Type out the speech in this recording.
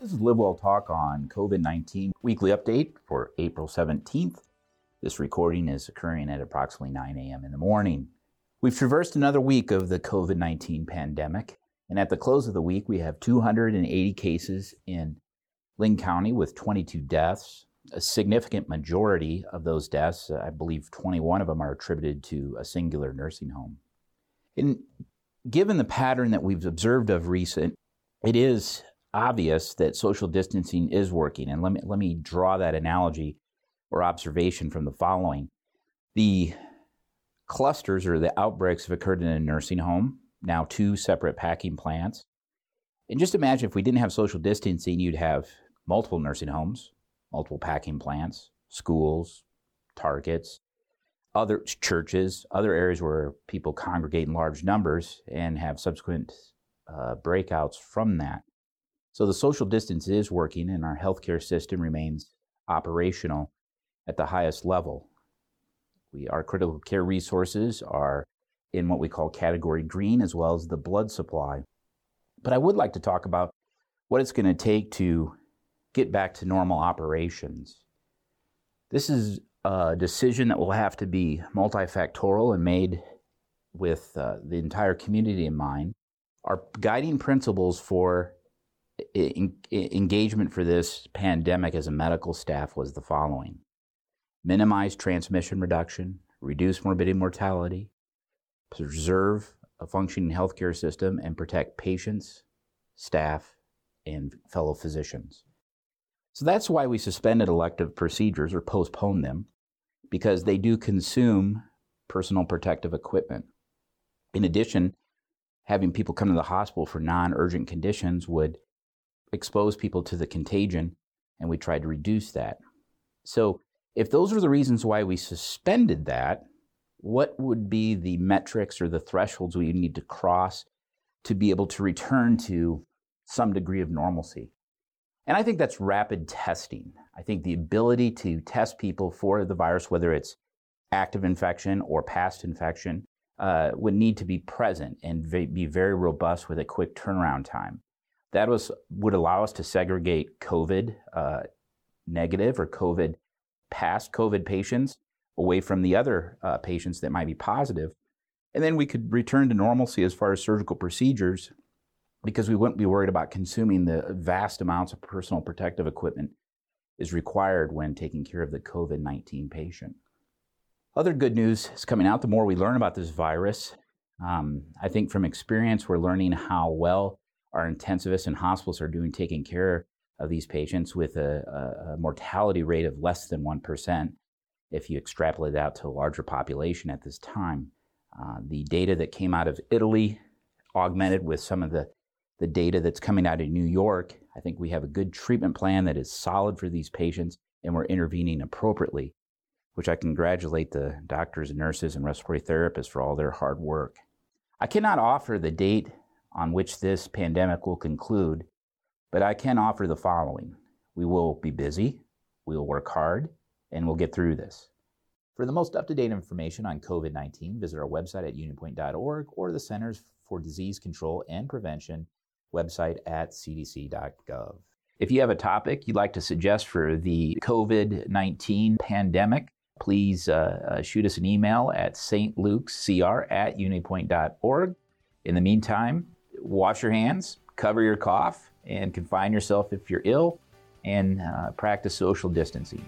This is Live Well Talk on COVID 19 weekly update for April 17th. This recording is occurring at approximately 9 a.m. in the morning. We've traversed another week of the COVID 19 pandemic, and at the close of the week, we have 280 cases in Linn County with 22 deaths. A significant majority of those deaths, uh, I believe 21 of them, are attributed to a singular nursing home. And given the pattern that we've observed of recent, it is obvious that social distancing is working. And let me, let me draw that analogy or observation from the following. The clusters or the outbreaks have occurred in a nursing home, now two separate packing plants. And just imagine if we didn't have social distancing, you'd have multiple nursing homes, multiple packing plants, schools, targets, other churches, other areas where people congregate in large numbers and have subsequent uh, breakouts from that. So the social distance is working and our healthcare system remains operational at the highest level. We, our critical care resources are in what we call category green as well as the blood supply. But I would like to talk about what it's going to take to get back to normal operations. This is a decision that will have to be multifactorial and made with uh, the entire community in mind. Our guiding principles for engagement for this pandemic as a medical staff was the following minimize transmission reduction, reduce morbidity mortality, preserve a functioning healthcare system, and protect patients, staff, and fellow physicians. So that's why we suspended elective procedures or postponed them, because they do consume personal protective equipment. In addition, having people come to the hospital for non urgent conditions would expose people to the contagion, and we tried to reduce that. So, if those were the reasons why we suspended that, what would be the metrics or the thresholds we need to cross to be able to return to some degree of normalcy? And I think that's rapid testing. I think the ability to test people for the virus, whether it's active infection or past infection, uh, would need to be present and be very robust with a quick turnaround time. That was would allow us to segregate COVID uh, negative or COVID past COVID patients away from the other uh, patients that might be positive, and then we could return to normalcy as far as surgical procedures because we wouldn't be worried about consuming the vast amounts of personal protective equipment is required when taking care of the COVID 19 patient. Other good news is coming out the more we learn about this virus. Um, I think from experience, we're learning how well our intensivists and hospitals are doing taking care of these patients with a, a mortality rate of less than 1% if you extrapolate out to a larger population at this time. Uh, the data that came out of Italy, augmented with some of the, the data that's coming out of New York, I think we have a good treatment plan that is solid for these patients and we're intervening appropriately, which I congratulate the doctors and nurses and respiratory therapists for all their hard work. I cannot offer the date on which this pandemic will conclude, but I can offer the following. We will be busy, we will work hard, and we'll get through this. For the most up to date information on COVID 19, visit our website at unitypoint.org or the Centers for Disease Control and Prevention website at cdc.gov. If you have a topic you'd like to suggest for the COVID 19 pandemic, please uh, uh, shoot us an email at stlukescr at unitypoint.org. In the meantime, wash your hands, cover your cough, and confine yourself if you're ill, and uh, practice social distancing.